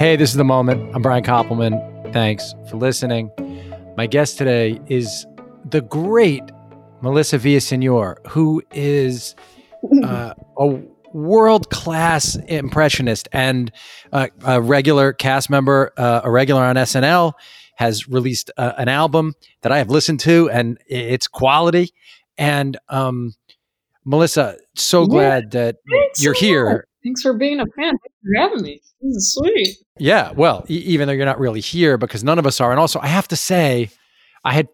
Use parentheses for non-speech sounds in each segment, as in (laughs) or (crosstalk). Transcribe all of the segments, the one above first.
Hey, this is the moment. I'm Brian Koppelman. Thanks for listening. My guest today is the great Melissa Villaseñor, who is (laughs) uh, a world class impressionist and uh, a regular cast member, uh, a regular on SNL, has released uh, an album that I have listened to, and it's quality. And um, Melissa, so glad that Thanks you're so here. Thanks for being a fan. Thanks for having me. This is sweet. Yeah, well, e- even though you're not really here because none of us are. And also, I have to say, I had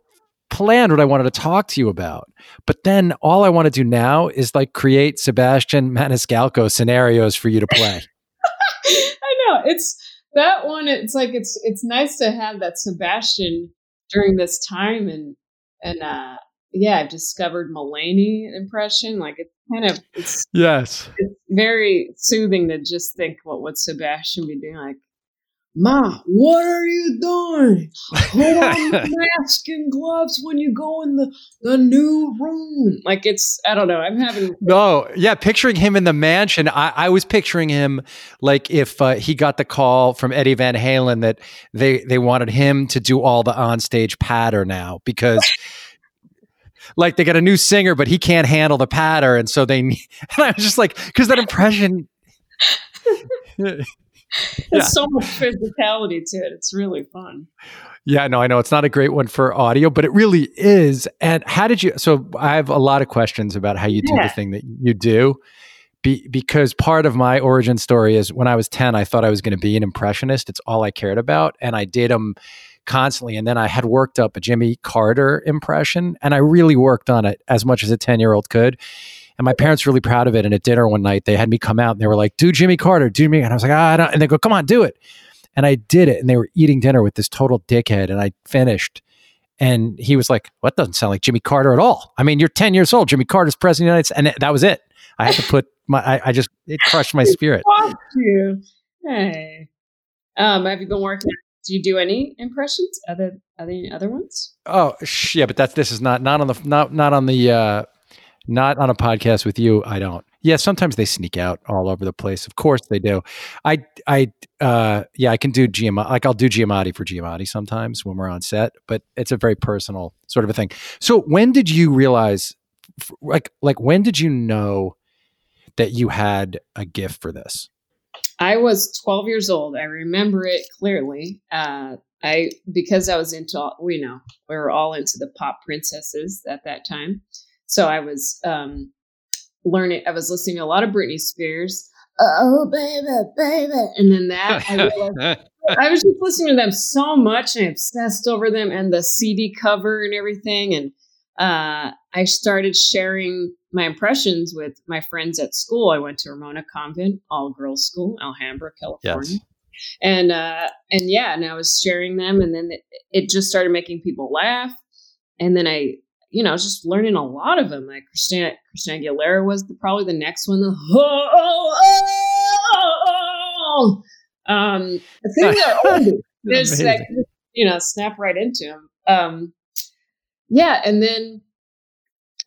planned what I wanted to talk to you about, but then all I want to do now is like create Sebastian Maniscalco scenarios for you to play. (laughs) I know it's that one. It's like it's it's nice to have that Sebastian during this time, and and uh yeah, I've discovered Mulaney impression. Like it's kind of it's yes. it's very soothing to just think what would Sebastian be doing. Like, Ma, what are you doing? Put on the (laughs) mask and gloves when you go in the the new room. Like it's I don't know. I'm having No, yeah, picturing him in the mansion. I, I was picturing him like if uh, he got the call from Eddie Van Halen that they they wanted him to do all the onstage patter now because like they got a new singer, but he can't handle the patter, and so they. (laughs) And I was just like, because that impression. (laughs) There's Yeah. so much physicality to it. It's really fun. Yeah, no, I know it's not a great one for audio, but it really is. And how did you? So I have a lot of questions about how you do the thing that you do, be, because part of my origin story is when I was ten, I thought I was going to be an impressionist. It's all I cared about, and I did them constantly. And then I had worked up a Jimmy Carter impression, and I really worked on it as much as a ten year old could. And my parents were really proud of it. And at dinner one night, they had me come out and they were like, "Do Jimmy Carter, do me," and I was like, "Ah," I don't. and they go, "Come on, do it." And I did it, and they were eating dinner with this total dickhead, and I finished. And he was like, "What doesn't sound like Jimmy Carter at all?" I mean, you're 10 years old. Jimmy Carter's president of the United States, and that was it. I had to put my. I, I just it crushed my spirit. Hey. Um, have you been working? Do you do any impressions? Other any other ones? Oh, yeah, but that's this is not not on the not not on the uh not on a podcast with you. I don't. Yeah, sometimes they sneak out all over the place. Of course they do. I I uh yeah, I can do Giamatti. Like I'll do Giamatti for Giamatti sometimes when we're on set, but it's a very personal sort of a thing. So when did you realize like like when did you know that you had a gift for this? I was 12 years old. I remember it clearly. Uh, I because I was into all- we know we were all into the pop princesses at that time. So I was um, learning. I was listening to a lot of Britney Spears. Oh baby, baby, and then that I (laughs) realized I was just listening to them so much and obsessed over them and the CD cover and everything. And uh, I started sharing my impressions with my friends at school. I went to Ramona Convent, all girls school, Alhambra, California. yes. And uh, and yeah, and I was sharing them, and then it, it just started making people laugh. And then I, you know, I was just learning a lot of them. Like Christina, Christina Aguilera was the, probably the next one. The, oh, oh, oh, oh. Um, are old. There's like, you know, snap right into them. Um, yeah, and then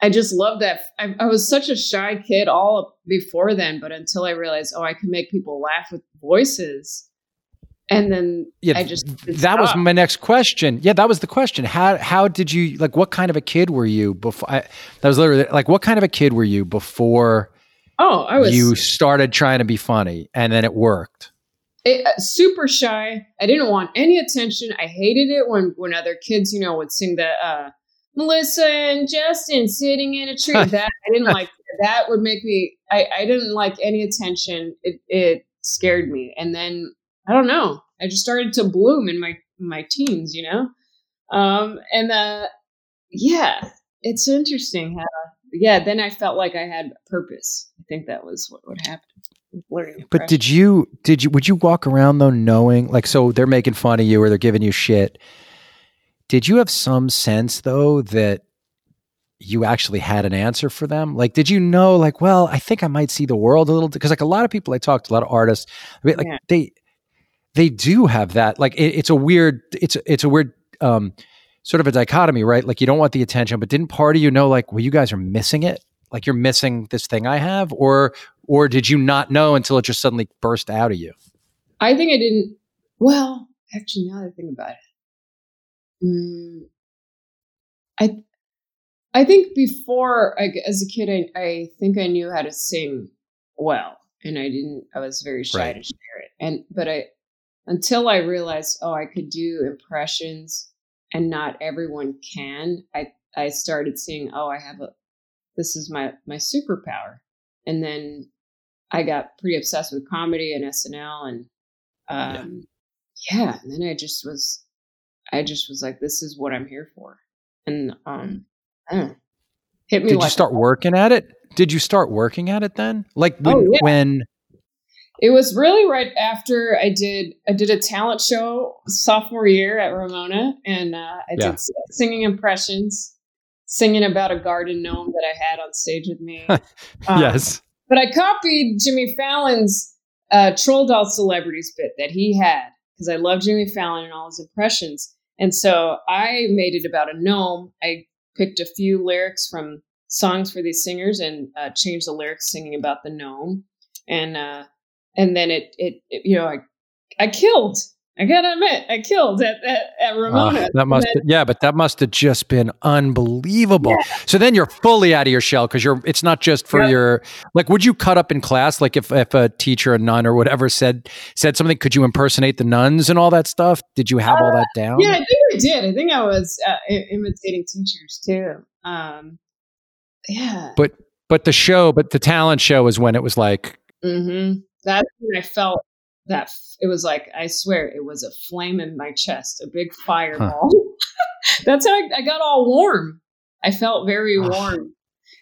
I just love that. I, I was such a shy kid all before then, but until I realized, oh, I can make people laugh with voices, and then Yeah, I just that was my next question. Yeah, that was the question. How how did you like? What kind of a kid were you before? I, that was literally like, what kind of a kid were you before oh, I was you started trying to be funny, and then it worked? it, uh, super shy. I didn't want any attention. I hated it when when other kids, you know, would sing the uh, Melissa and Justin sitting in a tree. (laughs) that I didn't like. That would make me. I I didn't like any attention. It it scared me. And then I don't know. I just started to bloom in my my teens. You know, um, and uh, yeah, it's interesting how. Yeah, then I felt like I had purpose. I think that was what would happen. But did you did you would you walk around though knowing like so they're making fun of you or they're giving you shit? Did you have some sense though that you actually had an answer for them? Like, did you know, like, well, I think I might see the world a little because, like, a lot of people I talk to, a lot of artists, I mean, like, Yeah. they they do have that. Like, it, it's a weird, it's it's a weird, um, sort of a dichotomy, right? Like, you don't want the attention, but didn't part of you know, like, well, you guys are missing it. Like, you're missing this thing I have, or or did you not know until it just suddenly burst out of you? I think I didn't Well, actually, now that I think about it, mm, I I think before, I, as a kid, I, I think I knew how to sing well, and I didn't. I was very shy right. to share it, and but I until I realized, oh, I could do impressions, and not everyone can. I I started seeing, oh, I have a this is my my superpower, and then I got pretty obsessed with comedy and SNL, and um, yeah. yeah, and then I just was, I just was like, this is what I'm here for, and um Mm. Hit me. Did like you start working at it? Did you start working at it then? Like when, oh, yeah. when it was really right after I did I did a talent show sophomore year at Ramona, and uh, I yeah. did singing impressions, singing about a garden gnome that I had on stage with me. (laughs) um, yes, but I copied Jimmy Fallon's uh, troll doll celebrities bit that he had because I love Jimmy Fallon and all his impressions, and so I made it about a gnome. I picked a few lyrics from songs for these singers and uh, changed the lyrics singing about the gnome and uh, and then it, it, it you know I I killed I gotta admit, I killed at at, at Ramona. Uh, that must, then, yeah, but that must have just been unbelievable. Yeah. So then you're fully out of your shell because you're. It's not just for your. Like, would you cut up in class? Like, if if a teacher, a nun, or whatever said said something, could you impersonate the nuns and all that stuff? Did you have uh, all that down? Yeah, I think I did. I think I was uh, imitating teachers too. Um, yeah, but but the show, but the talent show is when it was like. Mm-hmm. That's when I felt that it was like I swear it was a flame in my chest, a big fireball. Huh. (laughs) That's how I, I, got all warm. I felt very warm,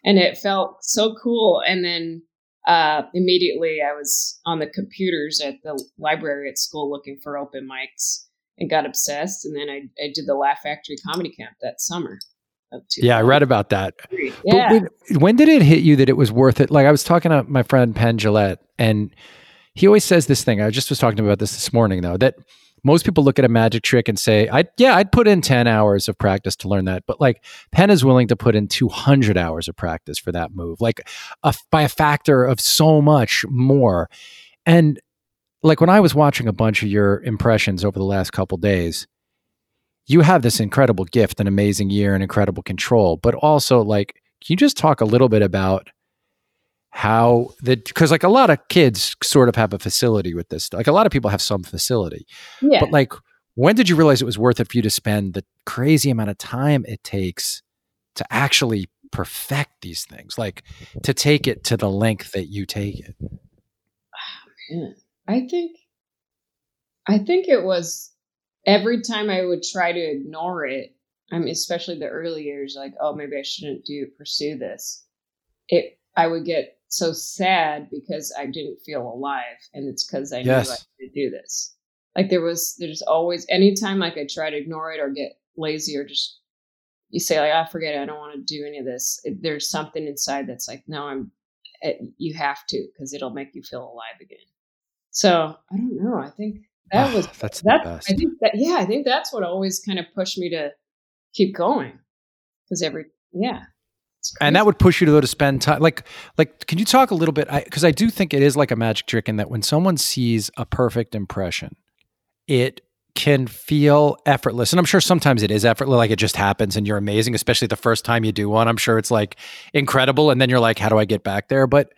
and it felt so cool. And then uh, immediately I was on the computers at the library at school looking for open mics and got obsessed. And then I, I did the Laugh Factory comedy camp that summer. Yeah, I read about that. Yeah. When, when, did it hit you that it was worth it? Like I was talking to my friend Penn Jillette, and he always says this thing. I just was talking about this this morning, though, that most people look at a magic trick and say, I yeah, I'd put in 10 hours of practice to learn that. But like Penn is willing to put in 200 hours of practice for that move, like a, by a factor of so much more. And like when I was watching a bunch of your impressions over the last couple days, you have this incredible gift, an amazing year, and incredible control. But also, like, can you just talk a little bit about how that because like a lot of kids sort of have a facility with this like a lot of people have some facility yeah. but like when did you realize it was worth it for you to spend the crazy amount of time it takes to actually perfect these things like to take it to the length that you take it oh, man. i think i think it was every time i would try to ignore it i mean especially the early years like oh maybe i shouldn't do pursue this it i would get so sad because I didn't feel alive, and it's because I yes. knew I could do this. Like there was, there's always anytime like I try to ignore it or get lazy or just you say like I oh, forget it, I don't want to do any of this. It, there's something inside that's like no, I'm. It, you have to because it'll make you feel alive again. So I don't know. I think that oh, was that's that. I think that yeah, I think that's what always kind of pushed me to keep going because every yeah and that would push you to go to spend time like like can you talk a little bit because I, I, do think it is like a magic trick in that when someone sees a perfect impression it can feel effortless. And i'm sure sometimes it is effortless like it just happens and you're amazing especially the first time you do one. I'm sure it's like incredible and then you're like how do i get back there? But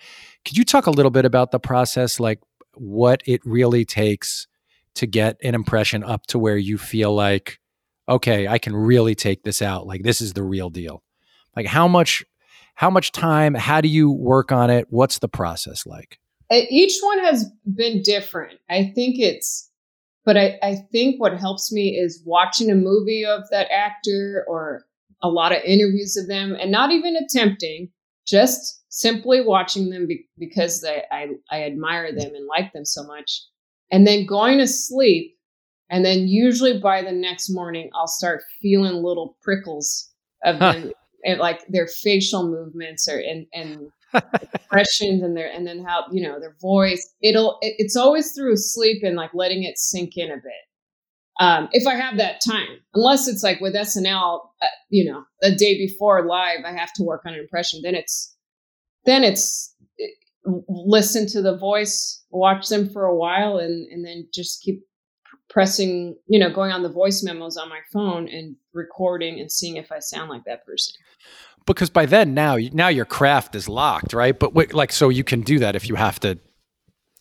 could you talk a little bit about the process like what it really takes to get an impression up to where you feel like okay i can really take this out. Like this is the real deal like how much how much time, how do you work on it? What's the process like? Each one has been different. I think it's but I, I think what helps me is watching a movie of that actor or a lot of interviews of them and not even attempting, just simply watching them be, because they, I, I admire them and like them so much. And then going to sleep. And then usually by the next morning, I'll start feeling little prickles of them and like their facial movements or and and expressions and their and then how you know their voice it'll it, it's always through sleep and like letting it sink in a bit um, if I have that time, unless it's like with SNL, uh, you know, the day before live, I have to work on an impression. Then it's, then it's it, listen to the voice, watch them for a while, and and then just keep pressing, you know, going on the voice memos on my phone and recording and seeing if I sound like that person. Because by then, now now your craft is locked, right? But wait, like, so you can do that if you have to,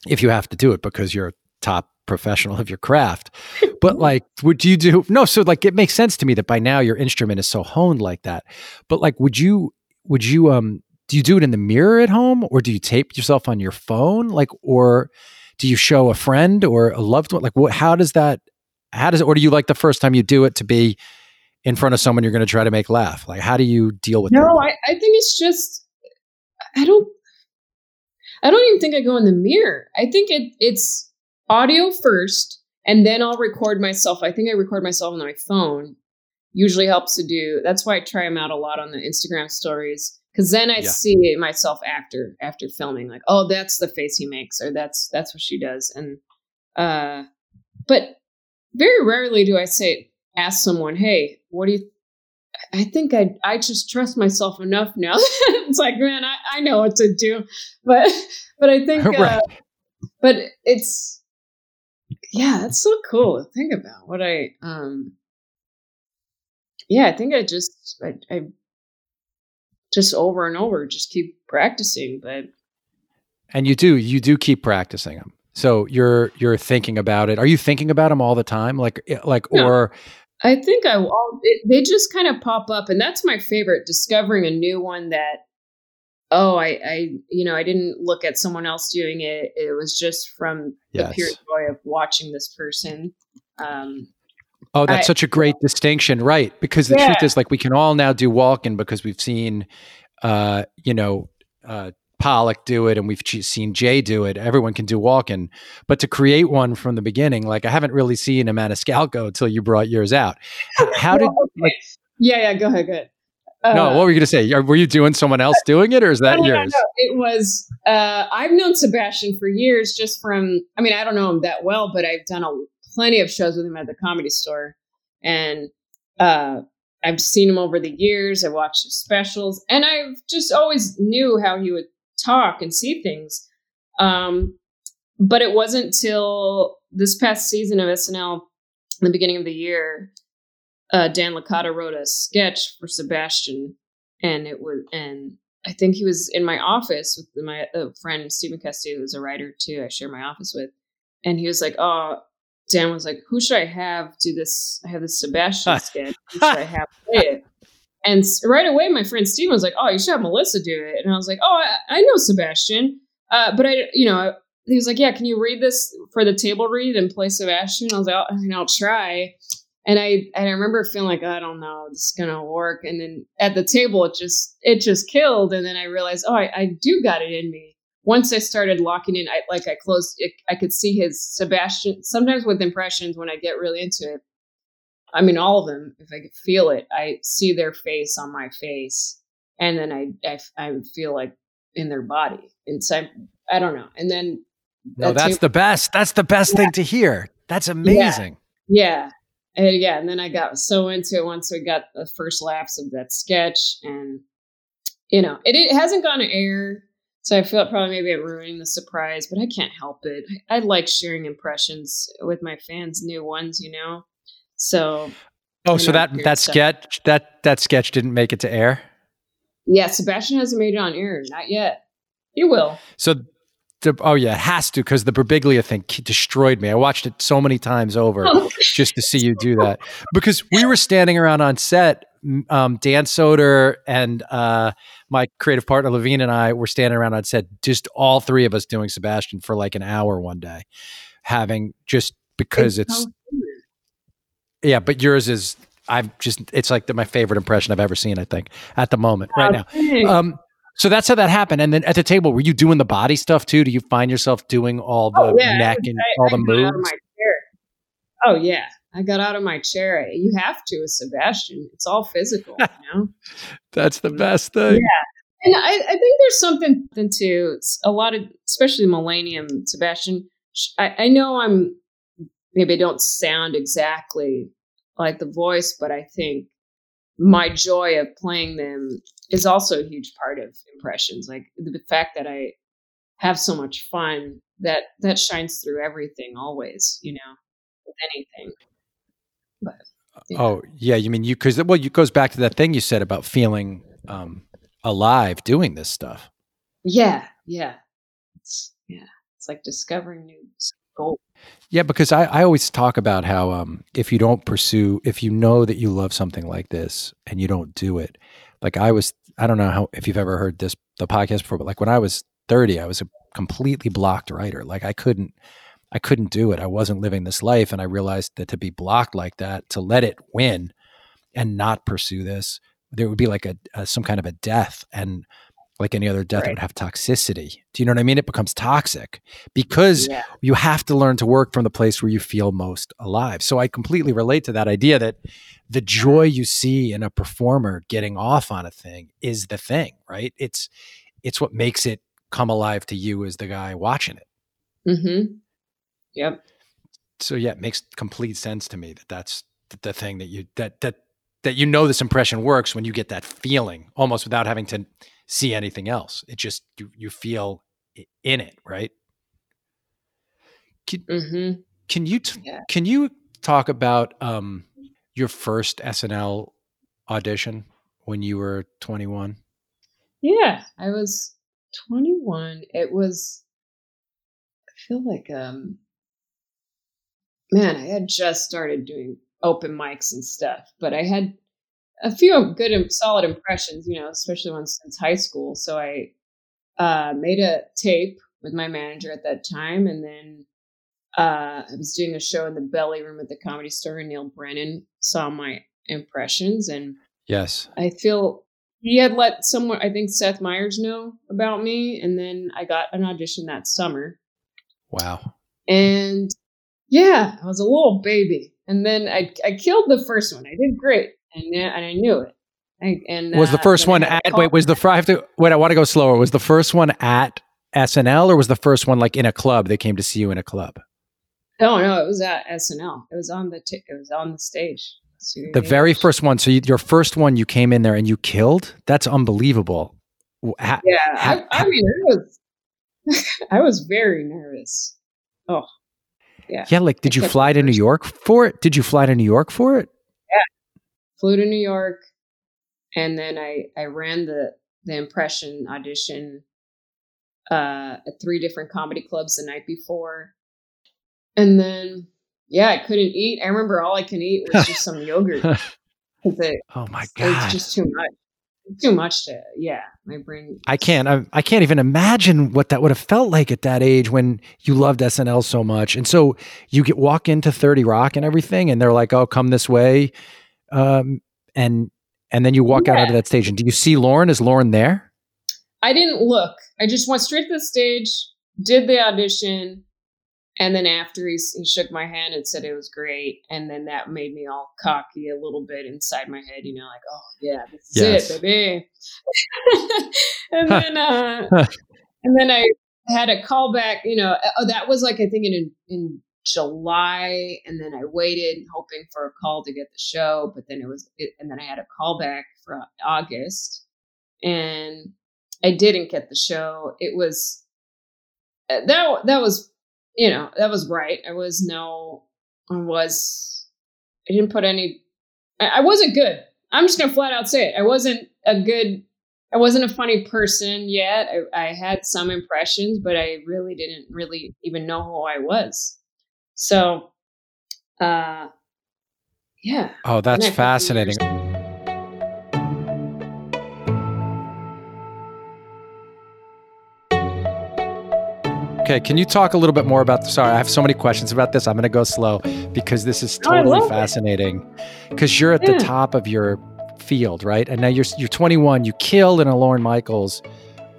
if you have to do it because you're a top professional of your craft. (laughs) But like, would you do no? So like, it makes sense to me that by now your instrument is so honed like that. But like, would you would you um do you do it in the mirror at home or do you tape yourself on your phone like or do you show a friend or a loved one? Like what how does that how does it or do you like the first time you do it to be in front of someone you're going to try to make laugh? Like how do you deal with no that? I, I think it's just i don't i don't even think i go in the mirror. I think it it's audio first and then i'll record myself. I think i record myself on my phone. Usually helps to do that's why i try them out a lot on the instagram stories because then I yeah. see myself after after filming, like, oh, that's the face he makes, or that's that's what she does, and uh, but very rarely do I say ask someone, hey, what do you? I think I I just trust myself enough now. (laughs) it's like, man, I, I know what to do, but but I think, (laughs) uh, but it's yeah, that's so cool to think about. What I um, yeah, I think I just I, I just over and over, just keep practicing. But and you do, you do keep practicing them. So you're you're thinking about it. Are you thinking about them all the time? Like eh, like no. or I think I all they just kind of pop up, and that's my favorite. Discovering a new one that oh I I you know I didn't look at someone else doing it. It was just from yes. the pure joy of watching this person. Um, Oh, that's I, such a great distinction, right? Because the yeah. truth is, like, we can all now do Walken because we've seen, uh, you know, uh, Pollak do it, and we've seen Jay do it. Everyone can do Walken, but to create one from the beginning, like, I haven't really seen a Maniscalco until you brought yours out. (laughs) How did? Like, yeah, yeah. Go ahead. Go ahead. Uh, no, what were you going to say? Were you doing someone else doing it, or is that no, yours? No, no. It was. Uh, I've known Sebastian for years, just from. I mean, I don't know him that well, but I've done a plenty of shows with him at the comedy store. And uh, I've seen him over the years. I watched his specials, and I've just always knew how he would talk and see things. Um, but it wasn't till this past season of SNL, in the beginning of the year, uh, Dan Licata wrote a sketch for Sebastian, and it was and I think he was in my office with my uh, friend Steven Castillo, who's a writer too. I share my office with, and he was like, "Oh, Dan was like, "Who should I have do this? I have this Sebastian (laughs) sketch. Who should I have play it?" And right away, my friend Steven was like, "Oh, you should have Melissa do it." And I was like, "Oh, I, I know Sebastian, uh, but I, you know." He was like, "Yeah, can you read this for the table read and play Sebastian?" I was like, oh, "I mean, I'll try." And I and I remember feeling like I don't know, this is gonna work. And then at the table, it just it just killed. And then I realized, oh, I, I do got it in me once I started locking in, I like I closed. It, I could see his Sebastian. Sometimes with impressions, when I get really into it, I mean all of them. If I could feel it, I see their face on my face, and then I I, I feel like in their body. And so I, I don't know. And then no, that's the best. That's the best yeah. thing to hear. That's amazing. Yeah. yeah. And yeah, and then I got so into it once we got the first laughs of that sketch, and you know, it, it hasn't gone to air so I feel probably maybe I'm ruining the surprise, but I can't help it. I, I like sharing impressions with my fans, new ones, you know. So Oh, so that that stuff. sketch that that sketch didn't make it to air? Yeah, Sebastian hasn't made it on air, not yet. He will. So the, oh yeah, it has to because the Birbiglia thing destroyed me. I watched it so many times over oh. (laughs) just to see you do (laughs) that. Because we were standing around on set, um, Dan Soder and uh, my creative partner Levien and I were standing around on set, just all three of us doing Sebastian for like an hour one day, having just because it's, it's yeah, but yours is I've just it's like the, my favorite impression I've ever seen. I think at the moment right now. Um, so that's how that happened. And then at the table, were you doing the body stuff too? Do you find yourself doing all the oh, yeah. neck and I, all the moves? Oh yeah, I got out of my chair. You have to with Sebastian. It's all physical, you (laughs) know. That's the mm-hmm. best thing. Yeah, and I, I, think there's something to a lot of, especially Millennium Sebastian. I, I know I'm maybe I don't sound exactly like the voice, but I think my joy of playing them is also a huge part of impressions. Like the fact that I have so much fun that that shines through everything always. You know, with anything. But yeah. oh yeah, you mean you because well, it goes back to that thing you said about feeling um, alive doing this stuff. Yeah, yeah, it's yeah, it's like discovering new gold. Yeah, because I, I always talk about how um, if you don't pursue, if you know that you love something like this and you don't do it, like I was, I don't know how if you've ever heard this the podcast before, but like when I was thirty, I was a completely blocked writer. Like I couldn't, I couldn't do it. I wasn't living this life, and I realized that to be blocked like that, to let it win, and not pursue this, there would be like a, a some kind of a death and like any other death right. would have toxicity. Do you know what I mean? It becomes toxic because yeah. you have to learn to work from the place where you feel most alive. So I completely relate to that idea that the joy you see in a performer getting off on a thing is the thing, right? It's it's what makes it come alive to you as the guy watching it. Mhm. Yep. So yeah, it makes complete sense to me that that's the thing that you that that that you know this impression works when you get that feeling almost without having to see anything else. It just you you feel in it, right? Can, mm-hmm. can you t- yeah. can you talk about um, your first SNL audition when you were 21? Yeah, I was 21. It was I feel like um man, I had just started doing open mics and stuff, but I had a few good and solid impressions, you know, especially once since high school. So I uh, made a tape with my manager at that time, and then uh, I was doing a show in the belly room at the comedy store, and Neal Brennan saw my impressions, and yes, I feel he had let someone, I think Seth Meyers, know about me, and then I got an audition that summer. Wow! And yeah, I was a little baby, and then I I killed the first one. I did great and and I knew it. I, and was the uh, first one at wait was the five to wait I want to go slower. Was the first one at SNL or was the first one like in a club? They came to see you in a club. No no it was at SNL it was on the t- it was on the stage. The very first one so you, your first one you came in there and you killed? That's unbelievable. Ha, yeah ha, I, I mean it was (laughs) I was very nervous. Oh yeah. Yeah like did you fly to New York for it? Did you fly to New York for it flew to New York, and then I I ran the the impression audition uh, at three different comedy clubs the night before, and then yeah, I couldn't eat. I remember all I can eat was just some (laughs) yogurt. It, oh my god, it's just too much. Too much to yeah, my brain. I can't. I, I can't even imagine what that would have felt like at that age when you loved SNL so much, and so you get walk into Thirty Rock and everything, and they're like, "Oh, come this way." Um, and and then you walk yeah. out onto that stage. And do you see Lorne? Is Lorne there? I didn't look. I just went straight to the stage, did the audition, and then after he, he shook my hand and said it was great, and then that made me all cocky a little bit inside my head, you know, like, oh yeah, this is yes. it, baby. (laughs) and then, uh, (laughs) and then I had a callback. You know, oh, that was like I think in in July, and then I waited, hoping for a call to get the show. But then it was, it, and then I had a call back for August, and I didn't get the show. It was uh, that that was, you know, that was right. I was no, I was, I didn't put any. I, I wasn't good. I'm just gonna flat out say it. I wasn't a good I wasn't a funny person yet. I, I, had some impressions, but I really didn't really even know who I was. So, uh, yeah. Oh, that's fascinating. Okay, can you talk a little bit more about? Sorry, I have so many questions about this. I'm going to go slow because this is totally fascinating. Because you're at yeah. the top of your field, right? And now you're you're 21. You killed in a Lorne Michaels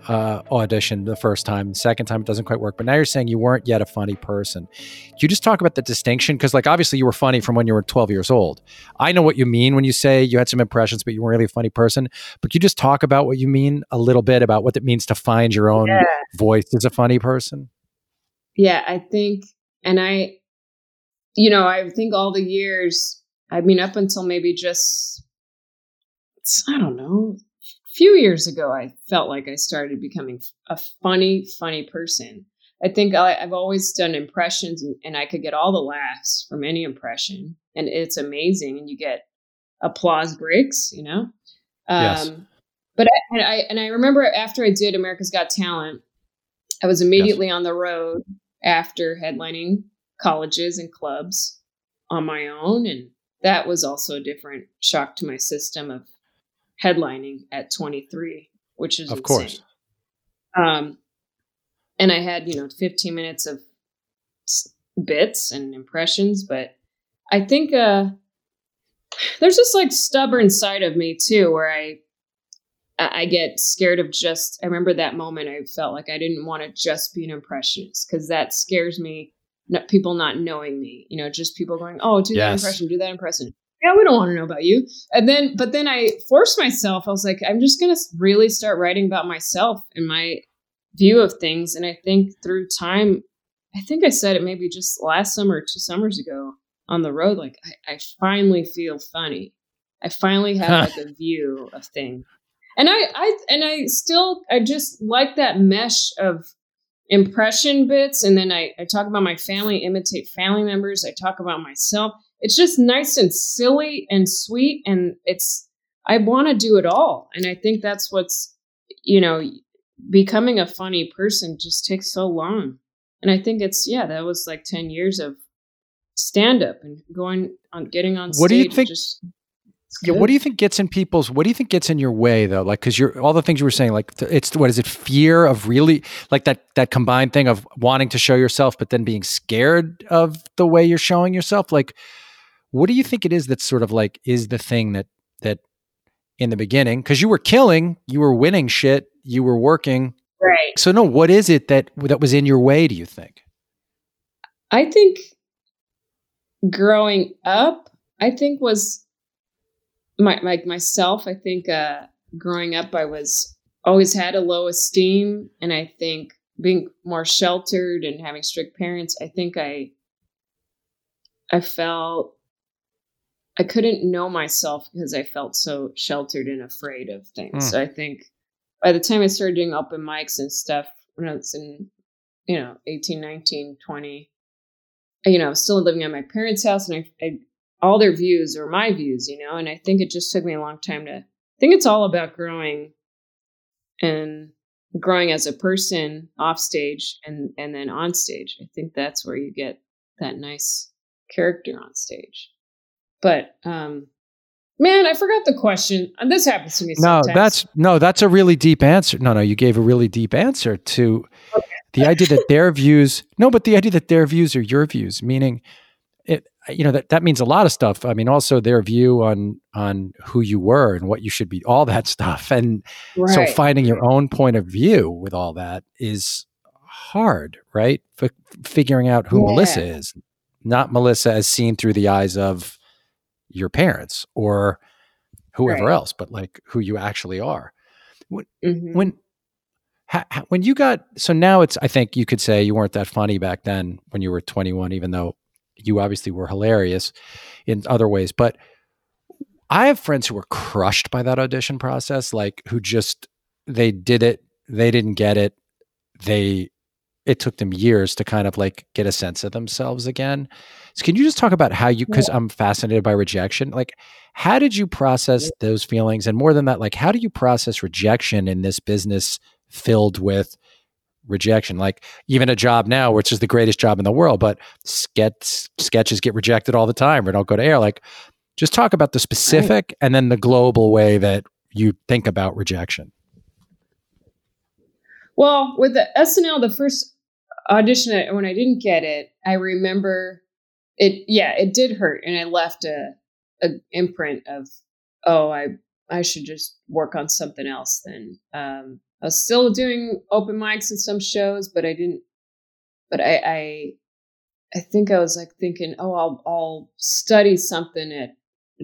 uh, audition the first time. The second time it doesn't quite work. But now you're saying you weren't yet a funny person. Can you just talk about the distinction? Because, like, obviously you were funny from when you were 12 years old. I know what you mean when you say you had some impressions, but you weren't really a funny person. But you just talk about what you mean a little bit about what it means to find your own yeah. voice as a funny person? Yeah, I think, and I, you know, I think all the years, I mean, up until maybe just, I don't know, few years ago, I felt like I started becoming a funny, funny person. I think I, have always done impressions and, and, I could get all the laughs from any impression. And it's amazing. And you get applause breaks, you know? Um, yes. But I, and I, and I remember after I did America's Got Talent, I was immediately yes. on the road after headlining colleges and clubs on my own. And that was also a different shock to my system of headlining at 23, which is of insane. course. Um, and I had you know 15 minutes of bits and impressions, but I think uh, there's this like stubborn side of me too, where I I get scared of just. I remember that moment. I felt like I didn't want to just be an impressionist because that scares me. Not, people not knowing me, you know, just people going, "Oh, do yes. that impression, do that impression." Yeah, we don't want to know about you. And then, but then I forced myself. I was like, I'm just gonna really start writing about myself and my view of things. And I think through time, I think I said it maybe just last summer, two summers ago on the road. Like I, I finally feel funny. I finally have (laughs) like a view of things and I, I and I still I just like that mesh of impression bits and then I, I talk about my family, imitate family members, I talk about myself. It's just nice and silly and sweet and it's I want to do it all. And I think that's what's you know, becoming a funny person just takes so long. And I think it's yeah, that was like 10 years of stand up and going on getting on stage. what do you think just yeah, what do you think gets in people's? What do you think gets in your way though? Like, because you're all the things you were saying. Like, it's what is it? Fear of really like that that combined thing of wanting to show yourself, but then being scared of the way you're showing yourself. Like, what do you think it is that's sort of like is the thing that that in the beginning because you were killing, you were winning shit, you were working. Right. So no, what is it that that was in your way? Do you think? I think growing up, I think was my like myself, I think uh, growing up, I was always had a low esteem, and I think being more sheltered and having strict parents, I think I I felt I couldn't know myself because I felt so sheltered and afraid of things. Mm. So I think by the time I started doing open mics and stuff when I was in, you know, 18, 19, 20, you know, I was still living at my parents' house and I, I all their views or my views, you know, and I think it just took me a long time to I think it's all about growing and growing as a person off stage and and then on stage. I think that's where you get that nice character on stage. But um man, I forgot the question. And this happens to me sometimes. No, that's no, that's a really deep answer. No, no, you gave a really deep answer to okay. the idea that their views no, but the idea that their views are your views, meaning it you know that that means a lot of stuff i mean also their view on on who you were and what you should be all that stuff and right. so finding your own point of view with all that is hard right F- figuring out who yeah. melissa is not melissa as seen through the eyes of your parents or whoever right. else but like who you actually are when mm-hmm. when ha, when you got so now it's i think you could say you weren't that funny back then when you were 21 even though you obviously were hilarious in other ways, but I have friends who were crushed by that audition process, like who just they did it, they didn't get it, they it took them years to kind of like get a sense of themselves again. So can you just talk about how you because yeah. I'm fascinated by rejection. Like how did you process those feelings and more than that like how do you process rejection in this business filled with rejection. Like even a job now, which is the greatest job in the world, but sketch, sketches get rejected all the time or don't go to air. Like just talk about the specific and then the global way that you think about rejection. Well, with the SNL, the first audition when I didn't get it, I remember it. Yeah, it did hurt, and I left a, a imprint of, oh, I I should just work on something else then. Um, I was still doing open mics and some shows, but I didn't. But I, I, I think I was like thinking, oh, I'll I'll study something at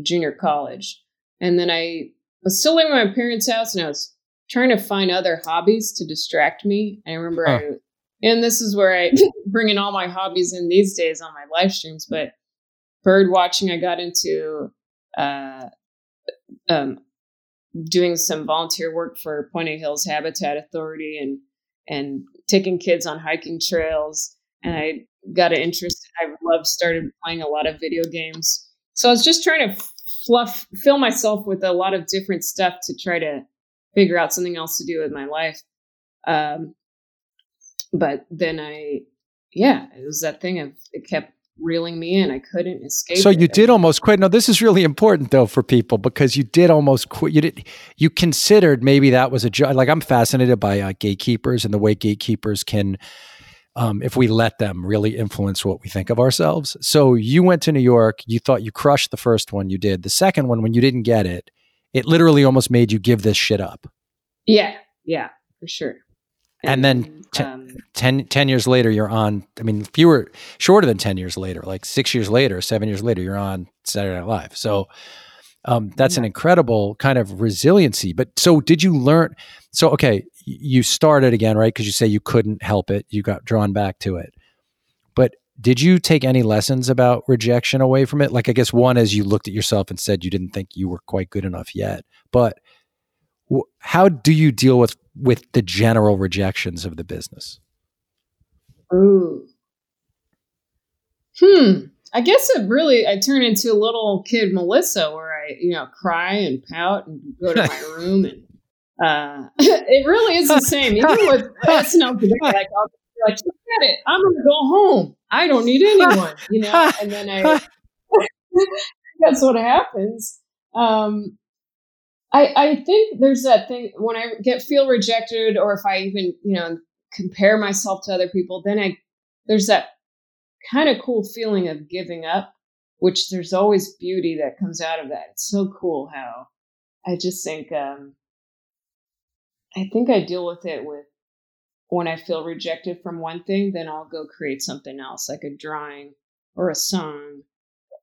junior college, and then I was still living at my parents' house, and I was trying to find other hobbies to distract me. I remember huh. I, and this is where I (laughs) bring in all my hobbies in these days on my live streams, but bird watching, I got into. Uh, um, doing some volunteer work for Puente Hills Habitat Authority and and taking kids on hiking trails. And I got an interest. I love started playing a lot of video games. So I was just trying to fluff, fill myself with a lot of different stuff to try to figure out something else to do with my life. Um, but then I, yeah, it was that thing of it kept reeling me in. I couldn't escape. So it. you did almost quit. No, this is really important though for people because you did almost quit. You did. You considered maybe that was a job. Like I'm fascinated by uh, gatekeepers and the way gatekeepers can, um, if we let them, really influence what we think of ourselves. So you went to New York. You thought you crushed the first one. You did the second one when you didn't get it. It literally almost made you give this shit up. Yeah. Yeah. For sure. And, then ten, um, 10, 10 years later, you're on. I mean, fewer, shorter than 10 years later, like six years later, seven years later, you're on Saturday Night Live. So um, that's yeah. an incredible kind of resiliency. But so did you learn? So, okay, you started again, right? Because you say you couldn't help it, you got drawn back to it. But did you take any lessons about rejection away from it? Like, I guess one is you looked at yourself and said you didn't think you were quite good enough yet. But how do you deal with with the general rejections of the business? Ooh. Hmm. I guess it really I turn into a little kid Melissa where I, you know, cry and pout and go to my (laughs) room and uh (laughs) it really is the same. Even with SNL today, like I'll be like, look at it, I'm gonna go home. I don't need anyone, you know, and then I (laughs) that's what happens. Um I, I think there's that thing when I get feel rejected or if I even, you know, compare myself to other people, then I there's that kind of cool feeling of giving up, which there's always beauty that comes out of that. It's so cool how I just think um I think I deal with it with when I feel rejected from one thing, then I'll go create something else, like a drawing or a song.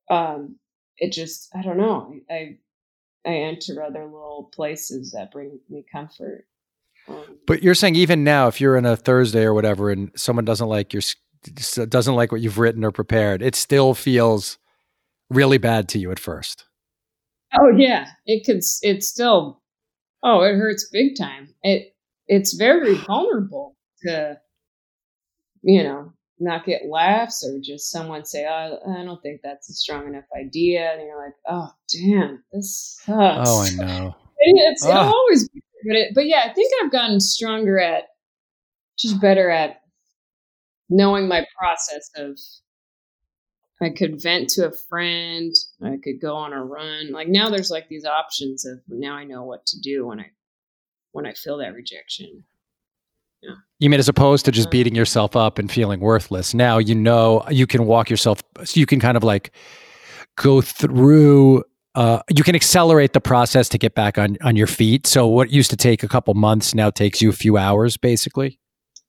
Um, it just I don't know. I I enter other little places that bring me comfort. Um, but you're saying even now, if you're in a Thursday or whatever, and someone doesn't like your doesn't like what you've written or prepared, it still feels really bad to you at first. Oh yeah, it could. It's still. Oh, it hurts big time. It it's very vulnerable to, you know, not get laughs or just someone say, "Oh, I don't think that's a strong enough idea," and you're like, "Oh, damn, this sucks." Oh, I (laughs) know. it's, it'll ah. always be, but it, but yeah, I think I've gotten stronger at, just better at knowing my process of. I could vent to a friend. I could go on a run. Like now, there's like these options of now I know what to do when I when I feel that rejection. Yeah. You mean as opposed to just beating yourself up and feeling worthless? Now you know you can walk yourself. So you can kind of like go through. Uh, you can accelerate the process to get back on on your feet. So what used to take a couple months now takes you a few hours, basically.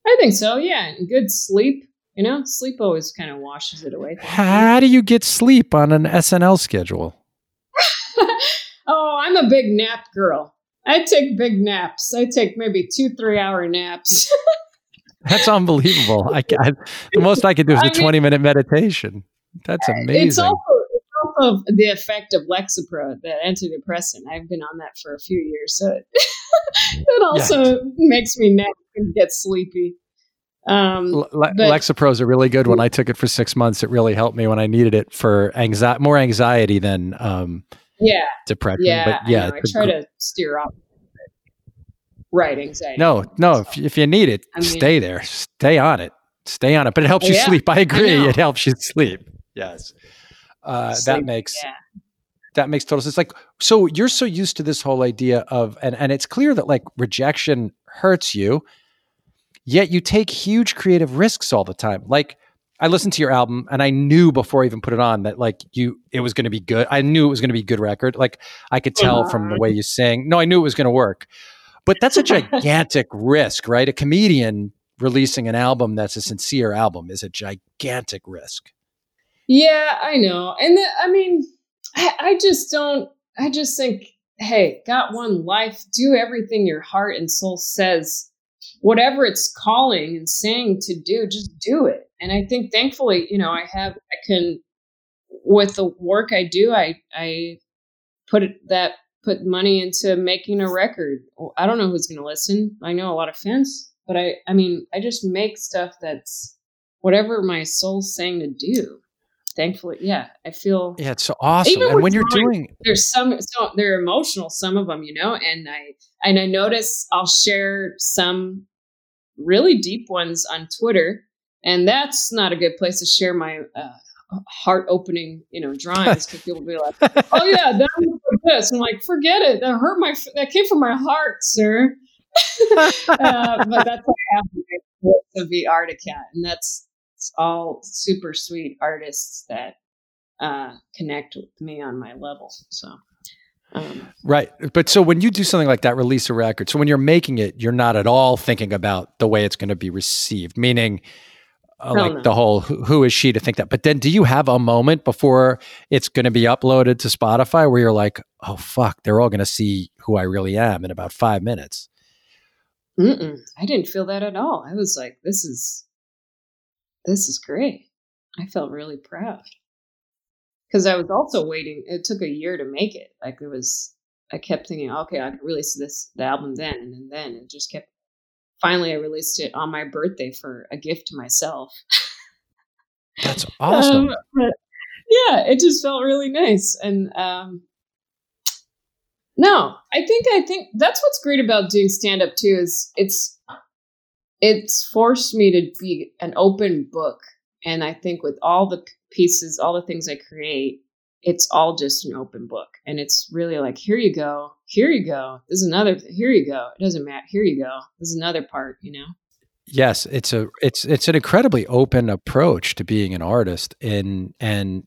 I think so. Yeah, and good sleep. You know, sleep always kind of washes it away. How do you get sleep on an SNL schedule? (laughs) oh, I'm a big nap girl. I take big naps. I take maybe two, three hour naps. (laughs) That's unbelievable. I, I, the most I could do is a mean, 20 minute meditation. That's amazing. It's also, it's also the effect of Lexapro, the antidepressant. I've been on that for a few years. So it, (laughs) also yeah. makes me nap and get sleepy. Um, Le- but, Lexapro is a really good one. I took it for six months. It really helped me when I needed it for anxiety, more anxiety than um, yeah depression. Yeah, but yeah, I, I try to steer off. Right, anxiety. No, no. If, if you need it, I mean, stay there. Stay on it. Stay on it. But it helps you yeah, sleep. I agree. I it helps you sleep. Yes, uh, sleep, that makes yeah. that makes total sense. Like, so you're so used to this whole idea of, and and it's clear that like rejection hurts you, yet you take huge creative risks all the time. Like I listened to your album and I knew before I even put it on that like you it was going to be good. I knew it was going to be a good record. Like I could tell from the way uh-huh. you sing. No, I knew it was going to work. But that's a gigantic (laughs) risk, right? A comedian releasing an album that's a sincere album is a gigantic risk. Yeah, I know. And the, I mean, I, I just don't I just think, hey, got one life, do everything your heart and soul says whatever it's calling and saying to do, just do it. And I think thankfully, you know, I have, I can, with the work I do, I, I put that, put money into making a record. I don't know who's going to listen. I know a lot of fans but I I mean I just make stuff that's whatever my soul's saying to do. Thankfully, yeah, I feel yeah, it's so awesome. and when you're doing, there's some so they're emotional, some of them, you know, and I and I notice I'll share some really deep ones on Twitter, and that's not a good place to share my uh, heart opening, you know, drawings because people be like, (laughs) "Oh yeah, that was like this." I'm like, "Forget it. That hurt my. That came from my heart, sir." (laughs) uh, but that's what happened to be Articat, and that's all super sweet artists that uh, connect with me on my level. So. Um, right. But so when you do something like that, release a record, so when you're making it, you're not at all thinking about the way it's going to be received, meaning uh, like no. the whole who, who is she to think that. But then do you have a moment before it's going to be uploaded to Spotify where you're like, oh, fuck, they're all going to see who I really am in about five minutes? Mm-mm. I didn't feel that at all. I was like, this is, this is great. I felt really proud because I was also waiting. It took a year to make it. Like it was, I kept thinking, okay, I could release this the album then, and then, then it just kept. Finally, I released it on my birthday for a gift to myself. That's (laughs) awesome. Um, but yeah, it just felt really nice, and um, no, I think I think that's what's great about doing stand up too is it's it's forced me to be an open book, and I think with all the pieces, all the things I create, it's all just an open book. And it's really like, here you go, here you go. This is another, here you go. It doesn't matter. Here you go. This is another part, you know? Yes, it's a it's it's an incredibly open approach to being an artist in and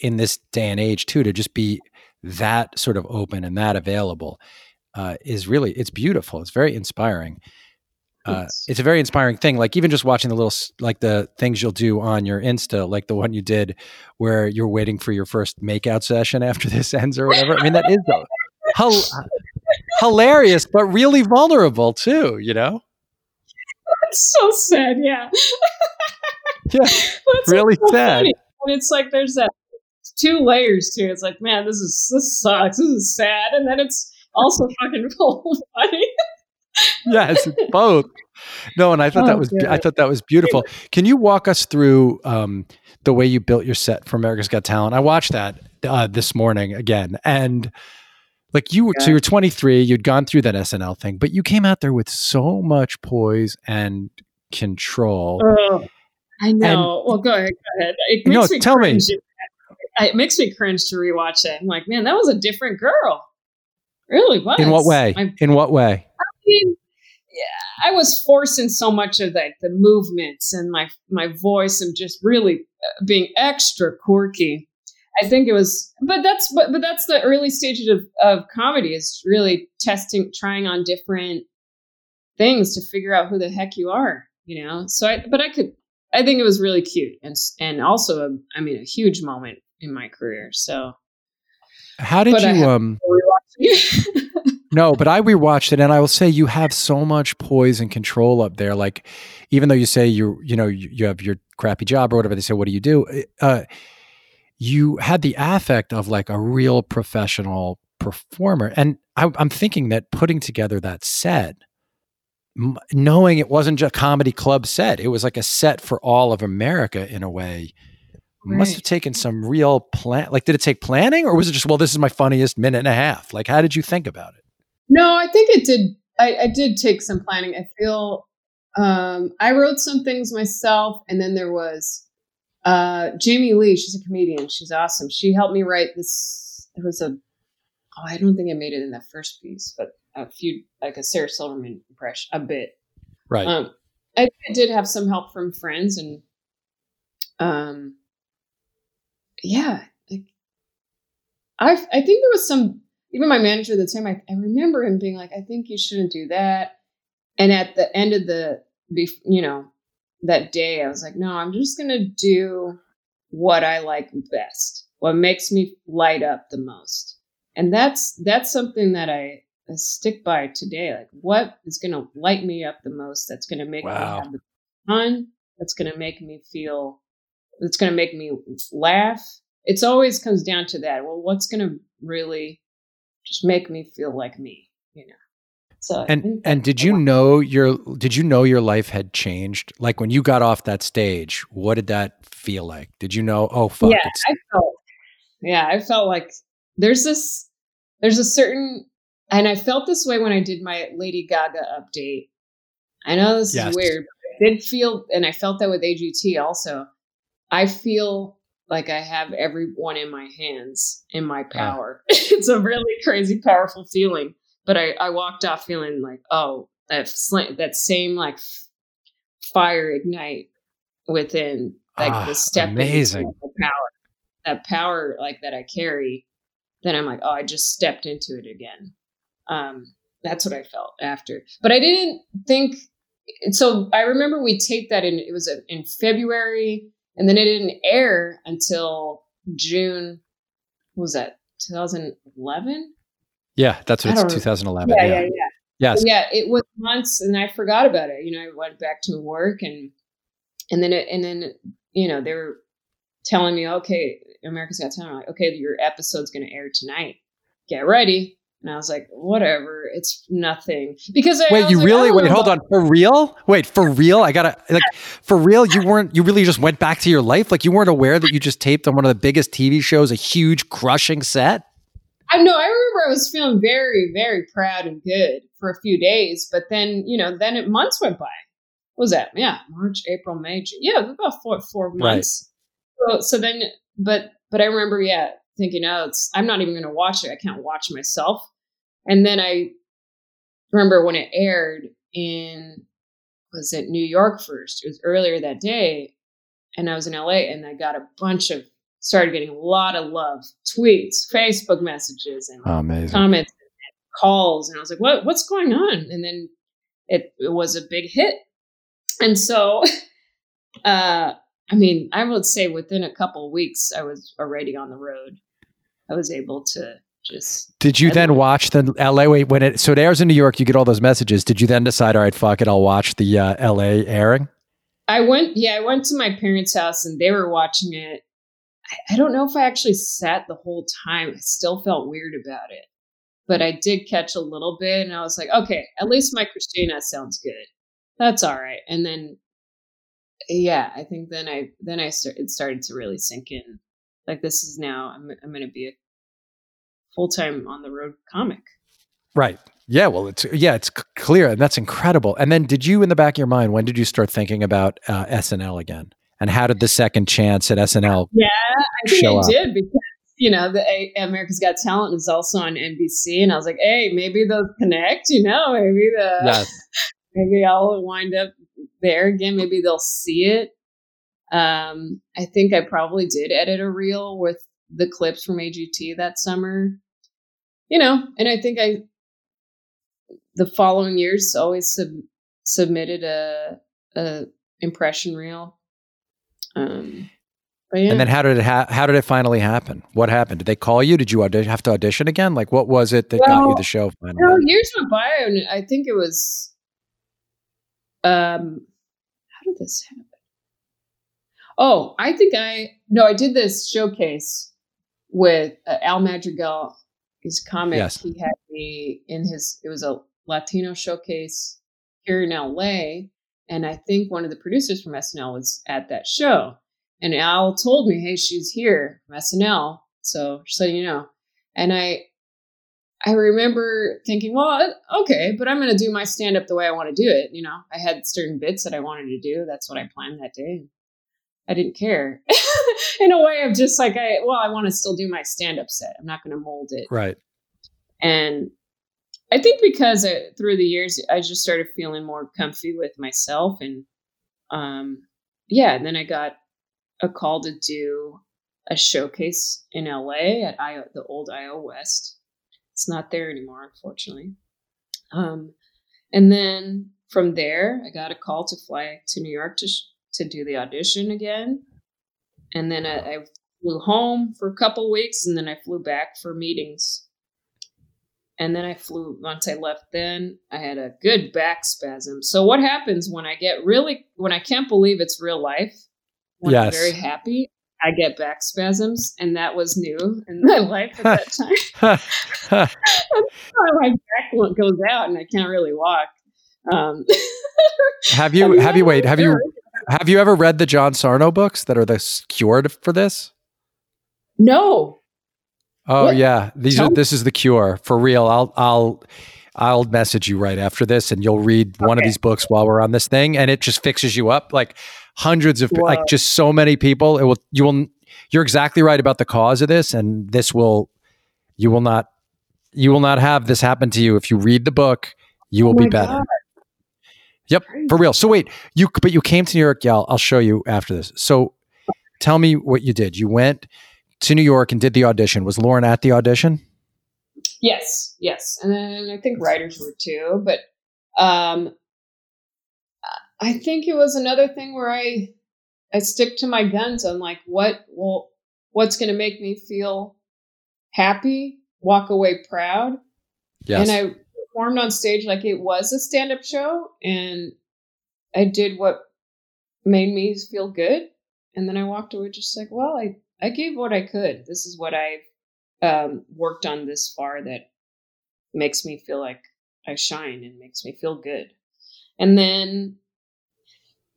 in this day and age too to just be that sort of open and that available uh, is really it's beautiful. It's very inspiring uh, it's a very inspiring thing. Like even just watching the little like the things you'll do on your Insta, like the one you did where you're waiting for your first makeout session after (laughs) this ends or whatever. I mean, that is hilarious, but really vulnerable too. You know. That's so sad. Yeah. yeah. (laughs) That's really so sad. Funny. And it's like there's that two layers to it. It's like, man, this is this sucks. This is sad, and then it's also fucking (laughs) funny (laughs) yes, both. No, and I thought oh, that was good. I thought that was beautiful. Can you walk us through um, the way you built your set for America's Got Talent? I watched that uh, this morning again, and like you were, yeah. so you're 23, you'd gone through that SNL thing, but you came out there with so much poise and control. Oh, I know. And, well, go ahead. Go ahead. It makes no, me tell cringe. me. It makes me cringe to rewatch it. I'm like, man, that was a different girl. really was. In what way? My, In what way? Mean, yeah, I was forcing so much of like the movements and my my voice and just really uh, being extra quirky. I think it was, but that's but but that's the early stages of of comedy is really testing, trying on different things to figure out who the heck you are, you know. So I, but I could, I think it was really cute and and also a, I mean, a huge moment in my career. So, how did you um? (laughs) no, but I rewatched it, and I will say you have so much poise and control up there. Like, even though you say you you know you, you have your crappy job or whatever, they say, "What do you do?" Uh, you had the affect of like a real professional performer, and I, I'm thinking that putting together that set, m- knowing it wasn't just a comedy club set, it was like a set for all of America in a way. Right. Must have taken some real plan. Like, did it take planning, or was it just, well, this is my funniest minute and a half? Like, how did you think about it? No, I think it did. I, I did take some planning. I feel um, I wrote some things myself, and then there was uh, Jamie Lee. She's a comedian. She's awesome. She helped me write this. It was a. Oh, I don't think I made it in that first piece, but a few like a Sarah Silverman impression, a bit. Right. Um, I, I did have some help from friends, and um, yeah, like I I think there was some even my manager at the time, I, I remember him being like, I think you shouldn't do that. And at the end of the, you know, that day, I was like, no, I'm just going to do what I like best, what makes me light up the most. And that's, that's something that I, I stick by today. Like, what is going to light me up the most? That's going to make wow. me have the fun. That's going to make me feel, that's going to make me laugh. It's always comes down to that. Well, what's going to really just make me feel like me, you know. So and and did you know your did you know your life had changed? Like when you got off that stage, what did that feel like? Did you know? Oh fuck! Yeah, I felt. Yeah, I felt like there's this. There's a certain, and I felt this way when I did my Lady Gaga update. I know this yes. is weird, but I did feel, and I felt that with AGT also. I feel like I have everyone in my hands, in my power. (laughs) it's a really crazy, powerful feeling. But I, I walked off feeling like, oh, that slant, that same like fire ignite within, like ah, the step amazing power, that power like that I carry. Then I'm like, oh, I just stepped into it again. Um, that's what I felt after. But I didn't think. So I remember we taped that in. It was in February and then it didn't air until June. was that 2011? Yeah, that's what it's 2011. Yeah, yeah, yeah. yeah. Yes. yeah, it was months, and I forgot about it. You know, I went back to work, and and then it, and then you know they were telling me, okay, America's Got Talent. Like, okay, your episode's going to air tonight. Get ready. And I was like, whatever, it's nothing. Because I, wait, I you like, really wait? Hold on, for real? Wait, for real? I gotta like for real. You weren't. You really just went back to your life. Like you weren't aware that you just taped on one of the biggest TV shows, a huge crushing set. I know. I remember I was feeling very, very proud and good for a few days, but then you know, then it, months went by. What was that? Yeah, March, April, May, June. Yeah, about four four months. Right. So, so then, but but I remember, yeah, thinking, oh, it's I'm not even going to watch it. I can't watch myself. And then I remember when it aired in was it New York first? It was earlier that day, and I was in LA, and I got a bunch of started getting a lot of love, tweets, Facebook messages, and Amazing. comments, and calls, and I was like, "What? What's going on?" And then it, it was a big hit, and so, (laughs) uh, I mean, I would say within a couple weeks, I was already on the road. I was able to just did you then watch the LA wait when it so it airs in New York you get all those messages. Did you then decide all right fuck it I'll watch the uh, LA airing I went yeah I went to my parents house and they were watching it. I, I don't know if I actually sat the whole time. I still felt weird about it. But I did catch a little bit and I was like okay at least my Christina sounds good. That's all right. And then yeah I think then I then I started it started to really sink in. Like this is now I'm I'm going to be a full time on the road comic. Right. Yeah. Well, it's yeah, it's clear, and that's incredible. And then, did you, in the back of your mind, when did you start thinking about uh, SNL again? And how did the second chance at SNL? Yeah, I think I up? did because you know the a- America's Got Talent is also on NBC, and I was like, hey, maybe they'll connect. You know, maybe the yes. (laughs) maybe I'll wind up there again. Maybe they'll see it. Um, I think I probably did edit a reel with the clips from AGT that summer you know, and I think I the following years always sub- submitted a a impression reel. Um, yeah. And then how did it ha- how did it finally happen? What happened? Did they call you? Did you have to audition again? Like what was it that well, got you the show finally? No, years went by and I think it was um how did this happen? Oh, I think I no, I did this showcase with uh, Al Madrigal his comic. Yes. He had me in his. It was a Latino showcase here in LA, and I think one of the producers from SNL was at that show. And Al told me, "Hey, she's here from SNL." So just so you know, and I, I remember thinking, well, uh, okay, but I'm going to do my stand up the way I want to do it. You know, I had certain bits that I wanted to do. That's what I planned that day. I didn't care. (laughs) in a way of just like I well, I want to still do my stand up set. I'm not going to mold it. Right. And I think because I, through the years I just started feeling more comfy with myself and um yeah, and then I got a call to do a showcase in LA at IO, the old IO West. It's not there anymore, unfortunately. Um, and then from there, I got a call to fly to New York to sh- to do the audition again. And then I, I flew home for a couple weeks and then I flew back for meetings. And then I flew, once I left, then I had a good back spasm. So, what happens when I get really, when I can't believe it's real life, when yes. I'm very happy, I get back spasms, and that was new in my (laughs) life at that time. (laughs) (laughs) my back goes out, and I can't really walk. Um, have you? Have you? Wait. Have you? Have you ever read the John Sarno books that are the cure for this? No. Oh what? yeah, these are. This is the cure for real. I'll. I'll. I'll message you right after this, and you'll read one okay. of these books while we're on this thing, and it just fixes you up. Like hundreds of Whoa. like just so many people. It will you will you're exactly right about the cause of this, and this will you will not you will not have this happen to you if you read the book. You oh will oh be better. God. Yep, for real. So wait, you but you came to New York. Yeah, I'll, I'll show you after this. So tell me what you did. You went to New York and did the audition. Was Lorne at the audition? Yes, yes, and then I think writers were too. But um, I think it was another thing where I I stick to my guns on like what well what's going to make me feel happy, walk away proud. Yes. And I performed on stage like it was a stand-up show and I did what made me feel good and then I walked away just like, well, I I gave what I could. This is what I've um, worked on this far that makes me feel like I shine and makes me feel good. And then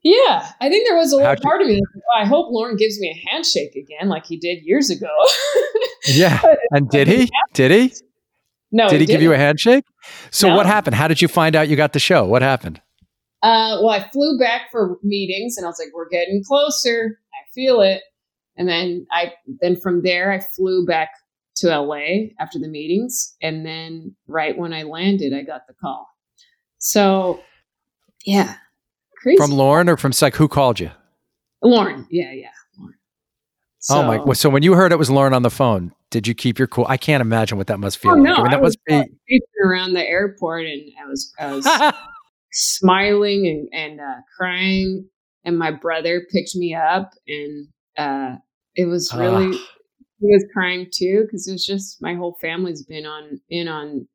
yeah, I think there was a little How'd part you- of me like, well, I hope Lorne gives me a handshake again, like he did years ago. (laughs) yeah, and did he? Did he? No. Did he, give you a handshake? So no. what happened? How did you find out you got the show? What happened? Uh, well, I flew back for meetings, and I was like, "We're getting closer. I feel it." And then I, then from there, I flew back to LA after the meetings, and then right when I landed, I got the call. So, yeah, Crazy. From Lorne or from Psych? Who called you? Lorne. Yeah, yeah. So, oh my! So when you heard it was Lorne on the phone, did you keep your cool? I can't imagine what that must feel. Oh, like. no, I mean, that I must be around the airport, and I was I was (laughs) smiling and and uh, crying, and my brother picked me up, and uh, it was really. Uh. He was crying too because it was just my whole family's been on in on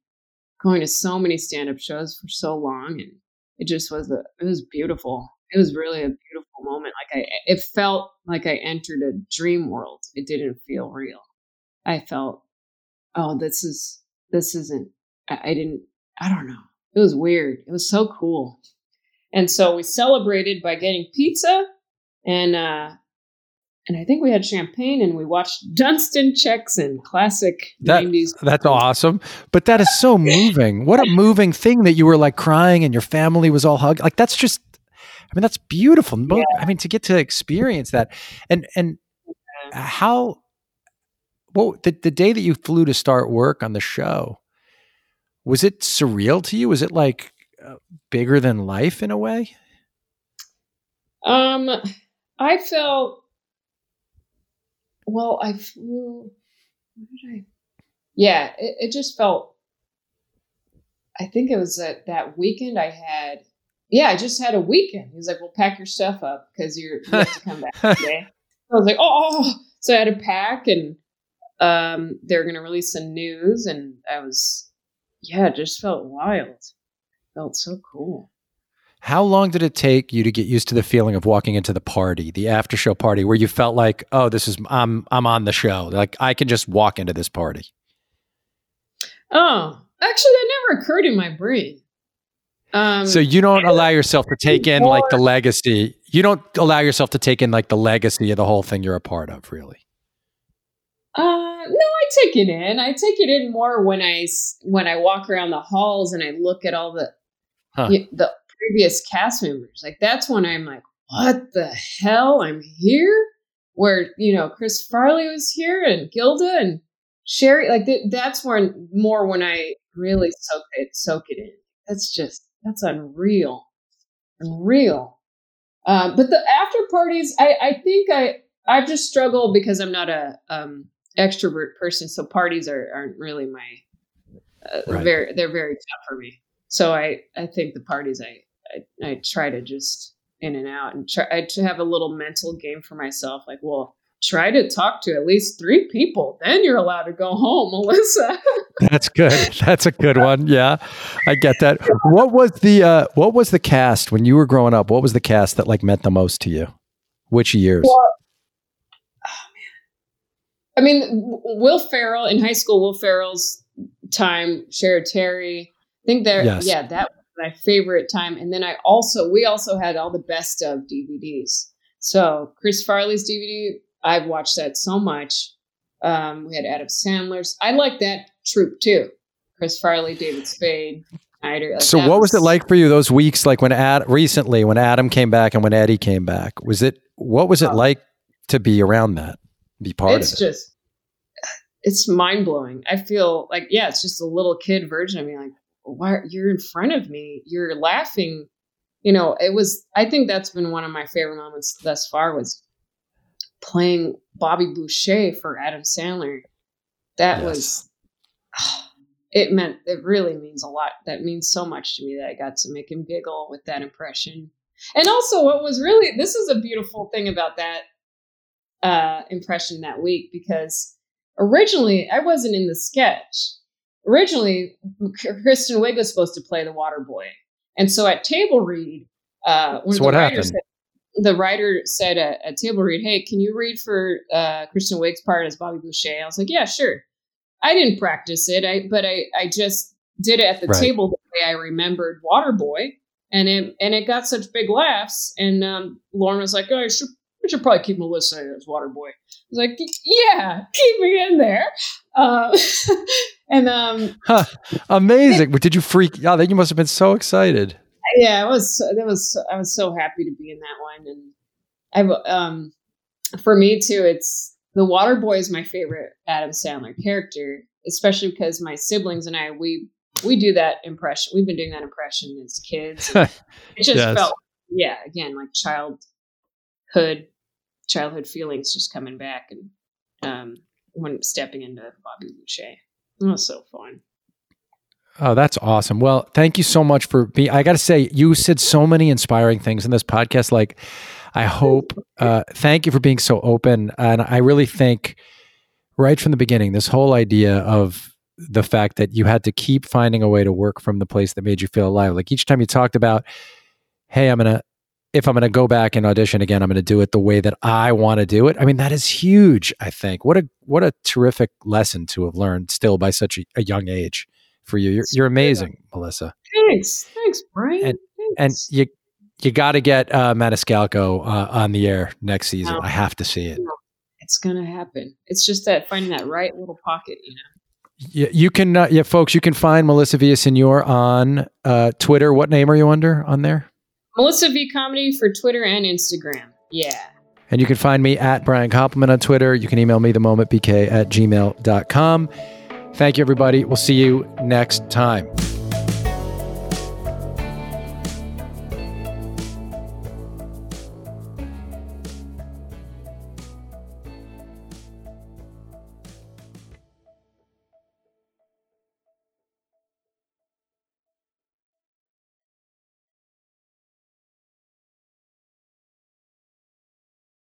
going to so many stand up shows for so long, and it just was a it was beautiful it was really a beautiful moment like i it felt like i entered a dream world it didn't feel real i felt oh this is this isn't I, I didn't i don't know it was weird it was so cool and so we celebrated by getting pizza and uh and I think we had champagne and we watched Dunston Checks In classic that, 90s. That's awesome. But that is so moving. What a (laughs) moving thing that you were like crying and your family was all hugged. Like that's just I mean that's beautiful. Yeah. I mean to get to experience that. And and how well the, the day that you flew to start work on the show was it surreal to you? Was it like uh, bigger than life in a way? Um I felt well, I flew. Where did I? Yeah, it, it just felt. I think it was that that weekend I had. Yeah, I just had a weekend. He was like, "Well, pack your stuff up because you're you have to come back (laughs) today." I was like, "Oh!" So I had to pack, and um, they're going to release some news, and I was, yeah, it just felt wild. felt so cool. How long did it take you to get used to the feeling of walking into the party, the after show party, where you felt like, oh, this is I'm I'm on the show. Like I can just walk into this party. Oh, actually, that never occurred in my brain. Um, so you don't allow yourself to take in like the legacy. You don't allow yourself to take in like the legacy of the whole thing you're a part of, really. Uh, no, I take it in. I take it in more when I when I walk around the halls and I look at all the huh. the previous cast members. Like that's when I'm like, what the hell? I'm here. Where you know Chris Farley was here and Gilda and Cheri. Like th- that's when more when I really soak it soak it in. That's just that's unreal, unreal. Um, but the after parties, I I think I I've just struggled because I'm not a um, extrovert person, so parties are aren't really my uh, right. very they're very tough for me. So I I think the parties I I, I try to just in and out and try I to have a little mental game for myself. Like, well, try to talk to at least three people. Then you're allowed to go home, (laughs) Melissa. That's good. That's a good one. Yeah, I get that. What was the uh, what was the cast when you were growing up? What was the cast that like meant the most to you? Which years? Well, I mean, Will Ferrell in high school, Will Ferrell's time, Cheri Oteri. I think there, yes. yeah, that was my favorite time. And then I also, we also had all the best of DVDs. So Chris Farley's DVD, I've watched that so much. Um, we had Adam Sandler's. I like that troupe too. Chris Farley, David Spade. Like so what was, was, it like for you those weeks like when Ad recently when Adam came back and when Eddie came back was it what was it uh, like to be around that be part it's of it It's just it's mind blowing I feel like yeah it's just a little kid version of me like why you're in front of me you're laughing you know it was I think that's been one of my favorite moments thus far was playing Bobby Boucher for Adam Sandler that yes. was (sighs) it meant it really means a lot. That means so much to me that I got to make him giggle with that impression. And also, what was really this is a beautiful thing about that uh, impression that week because originally I wasn't in the sketch. Originally, Kristen Wiig was supposed to play the water boy, and so at table read, uh, so what happened? Said, the writer said at, at table read, "Hey, can you read for uh, Kristen Wiig's part as Bobby Boucher?" I was like, "Yeah, sure." I didn't practice it, I, but I, I just did it at the right. table the way I remembered Waterboy, and it and it got such big laughs. And um, Lorne was like, "Oh, I should, I should probably keep Melissa as Waterboy." I was like, "Yeah, keep me in there." Uh, (laughs) and um, huh, amazing! It, did you freak? Oh, then you must have been so excited. Yeah, it was. It was. I was so happy to be in that one, and I've um, for me too. It's the water boy is my favorite Adam Sandler character, especially because my siblings and I we we do that impression. We've been doing that impression as kids. (laughs) it just yes. felt yeah, again like childhood childhood feelings just coming back and um when stepping into Bobby Boucher. It was so fun. Oh, that's awesome. Well, thank you so much for being. I got to say, you said so many inspiring things in this podcast. Like, I hope. Uh, thank you for being so open, and I really think right from the beginning, this whole idea of the fact that you had to keep finding a way to work from the place that made you feel alive. Like each time you talked about, hey, I'm gonna if I'm going to go back and audition again, I'm going to do it the way that I want to do it. I mean, that is huge. I think what a what a terrific lesson to have learned still by such a, a young age for you. You're, you're amazing, Melissa. Thanks, thanks, Brian. And, thanks. and you you got to get uh, Maniscalco uh, on the air next season. I have to see it. It's gonna happen. It's just that finding that right little pocket, you know. Yeah, you can. Uh, yeah, folks, you can find Melissa Villaseñor on uh, Twitter. What name are you under on there? Melissa V Comedy for Twitter and Instagram. Yeah. And you can find me at Brian Koppelman on Twitter. You can email me the moment bk at gmail.com. Thank you, everybody. We'll see you next time.